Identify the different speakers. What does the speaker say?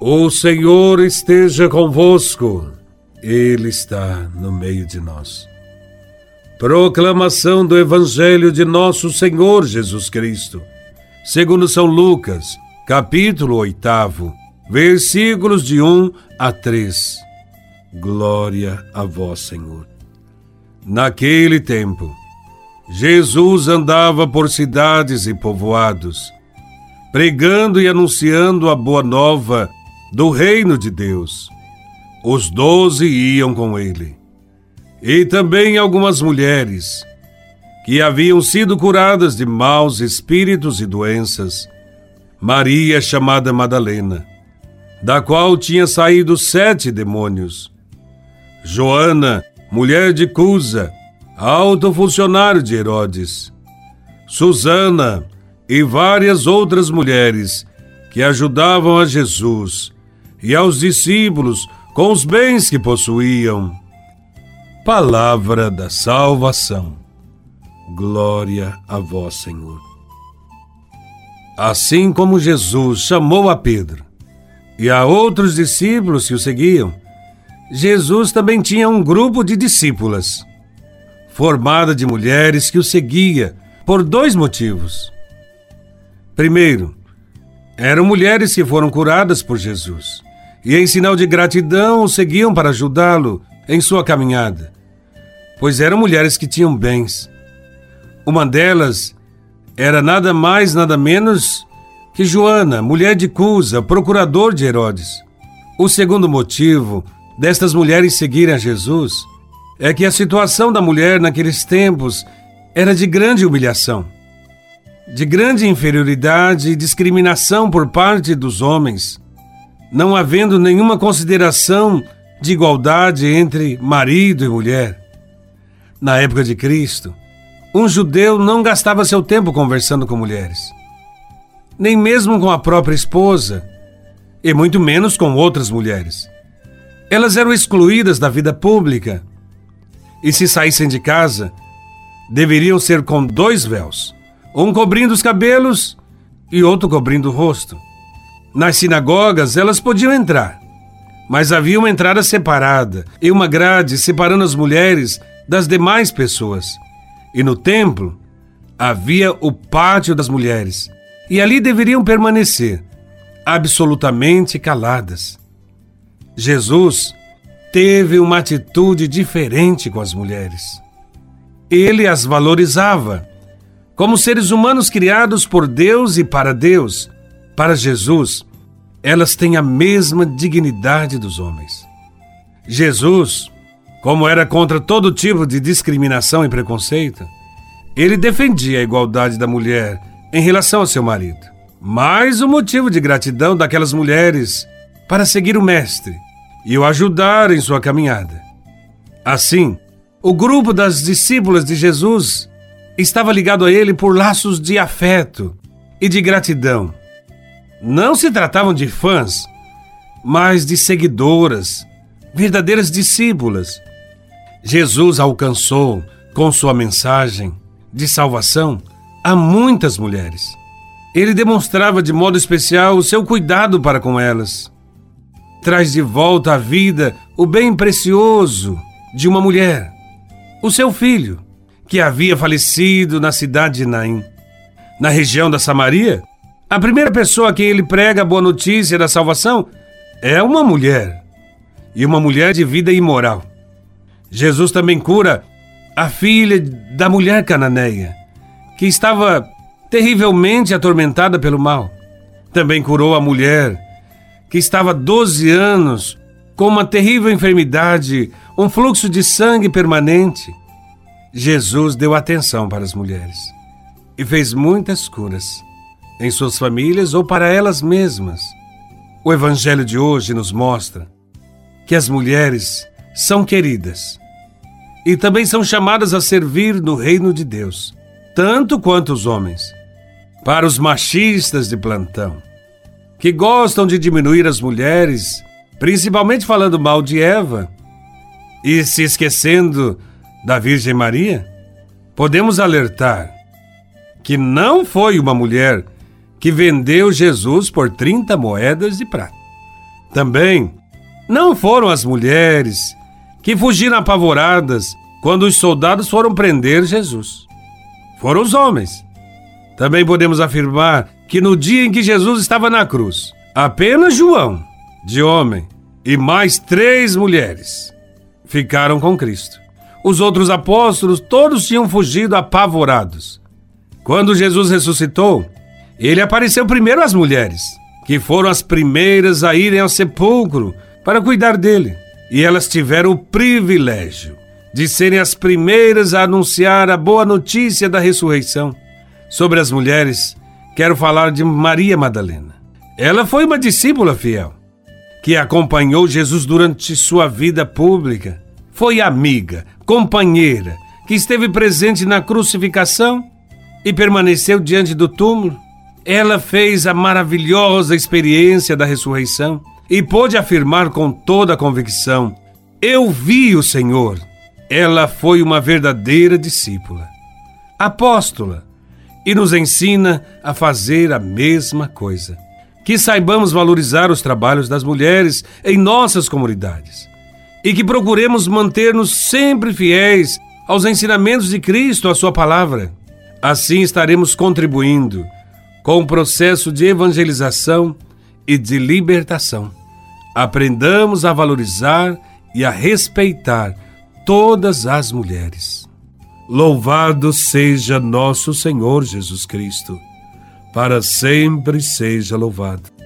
Speaker 1: O Senhor esteja convosco, Ele está no meio de nós. Proclamação do Evangelho de Nosso Senhor Jesus Cristo, segundo São Lucas, capítulo 8, versículos de 1 a 3. Glória a Vós, Senhor. Naquele tempo, Jesus andava por cidades e povoados, pregando e anunciando a boa nova do reino de Deus. Os doze iam com ele. E também algumas mulheres que haviam sido curadas de maus espíritos e doenças. Maria, chamada Madalena, da qual tinha saído sete demônios. Joana, mulher de Cusa, alto funcionário de Herodes. Susana e várias outras mulheres que ajudavam a Jesus e aos discípulos com os bens que possuíam. Palavra da salvação. Glória a vós, Senhor. Assim como Jesus chamou a Pedro e a outros discípulos que o seguiam, Jesus também tinha um grupo de discípulas, formada de mulheres que o seguia por dois motivos. Primeiro, eram mulheres que foram curadas por Jesus e, em sinal de gratidão, o seguiam para ajudá-lo em sua caminhada, pois eram mulheres que tinham bens. Uma delas era nada mais, nada menos que Joana, mulher de Cusa, procurador de Herodes. O segundo motivo destas mulheres seguirem a Jesus é que a situação da mulher naqueles tempos era de grande humilhação, de grande inferioridade e discriminação por parte dos homens não havendo nenhuma consideração de igualdade entre marido e mulher. Na época de Cristo, um judeu não gastava seu tempo conversando com mulheres, nem mesmo com a própria esposa, e muito menos com outras mulheres. Elas eram excluídas da vida pública e, se saíssem de casa, deveriam ser com dois véus, um cobrindo os cabelos e outro cobrindo o rosto. Nas sinagogas, elas podiam entrar, mas havia uma entrada separada e uma grade separando as mulheres das demais pessoas. E no templo havia o pátio das mulheres, e ali deveriam permanecer, absolutamente caladas. Jesus teve uma atitude diferente com as mulheres. Ele as valorizava como seres humanos criados por Deus e para Deus para Jesus, elas têm a mesma dignidade dos homens. Jesus, como era contra todo tipo de discriminação e preconceito, ele defendia a igualdade da mulher em relação ao seu marido. Mais um motivo de gratidão daquelas mulheres para seguir o Mestre e o ajudar em sua caminhada. Assim, o grupo das discípulas de Jesus estava ligado a ele por laços de afeto e de gratidão não se tratavam de fãs, mas de seguidoras, verdadeiras discípulas. Jesus alcançou, com sua mensagem de salvação, a muitas mulheres. Ele demonstrava de modo especial o seu cuidado para com elas. Traz de volta à vida o bem precioso de uma mulher, o seu filho, que havia falecido na cidade de Naim. Na região da Samaria, a primeira pessoa a quem ele prega a boa notícia da salvação é uma mulher. E uma mulher de vida imoral. Jesus também cura a filha da mulher cananeia, que estava terrivelmente atormentada pelo mal. Também curou a mulher que estava 12 anos com uma terrível enfermidade, um fluxo de sangue permanente. Jesus deu atenção para as mulheres e fez muitas curas em suas famílias ou para elas mesmas. O Evangelho de hoje nos mostra que as mulheres são queridas e também são chamadas a servir no reino de Deus, tanto quanto os homens. Para os machistas de plantão, que gostam de diminuir as mulheres, principalmente falando mal de Eva e se esquecendo da Virgem Maria, podemos alertar que não foi uma mulher que vendeu Jesus por 30 moedas de prata. Também não foram as mulheres que fugiram apavoradas quando os soldados foram prender Jesus. Foram os homens. Também podemos afirmar que no dia em que Jesus estava na cruz, apenas João, de homem, e mais três mulheres ficaram com Cristo. Os outros apóstolos todos tinham fugido apavorados. Quando Jesus ressuscitou, ele apareceu primeiro às mulheres, que foram as primeiras a irem ao sepulcro para cuidar dele. E elas tiveram o privilégio de serem as primeiras a anunciar a boa notícia da ressurreição. Sobre as mulheres, quero falar de Maria Madalena. Ela foi uma discípula fiel, que acompanhou Jesus durante sua vida pública. Foi amiga, companheira, que esteve presente na crucificação e permaneceu diante do túmulo. Ela fez a maravilhosa experiência da ressurreição e pôde afirmar com toda a convicção: Eu vi o Senhor. Ela foi uma verdadeira discípula, apóstola, e nos ensina a fazer a mesma coisa. Que saibamos valorizar os trabalhos das mulheres em nossas comunidades e que procuremos manter-nos sempre fiéis aos ensinamentos de Cristo, a Sua palavra. Assim estaremos contribuindo com o processo de evangelização e de libertação. Aprendamos a valorizar e a respeitar todas as mulheres. Louvado seja nosso Senhor Jesus Cristo, para sempre seja louvado.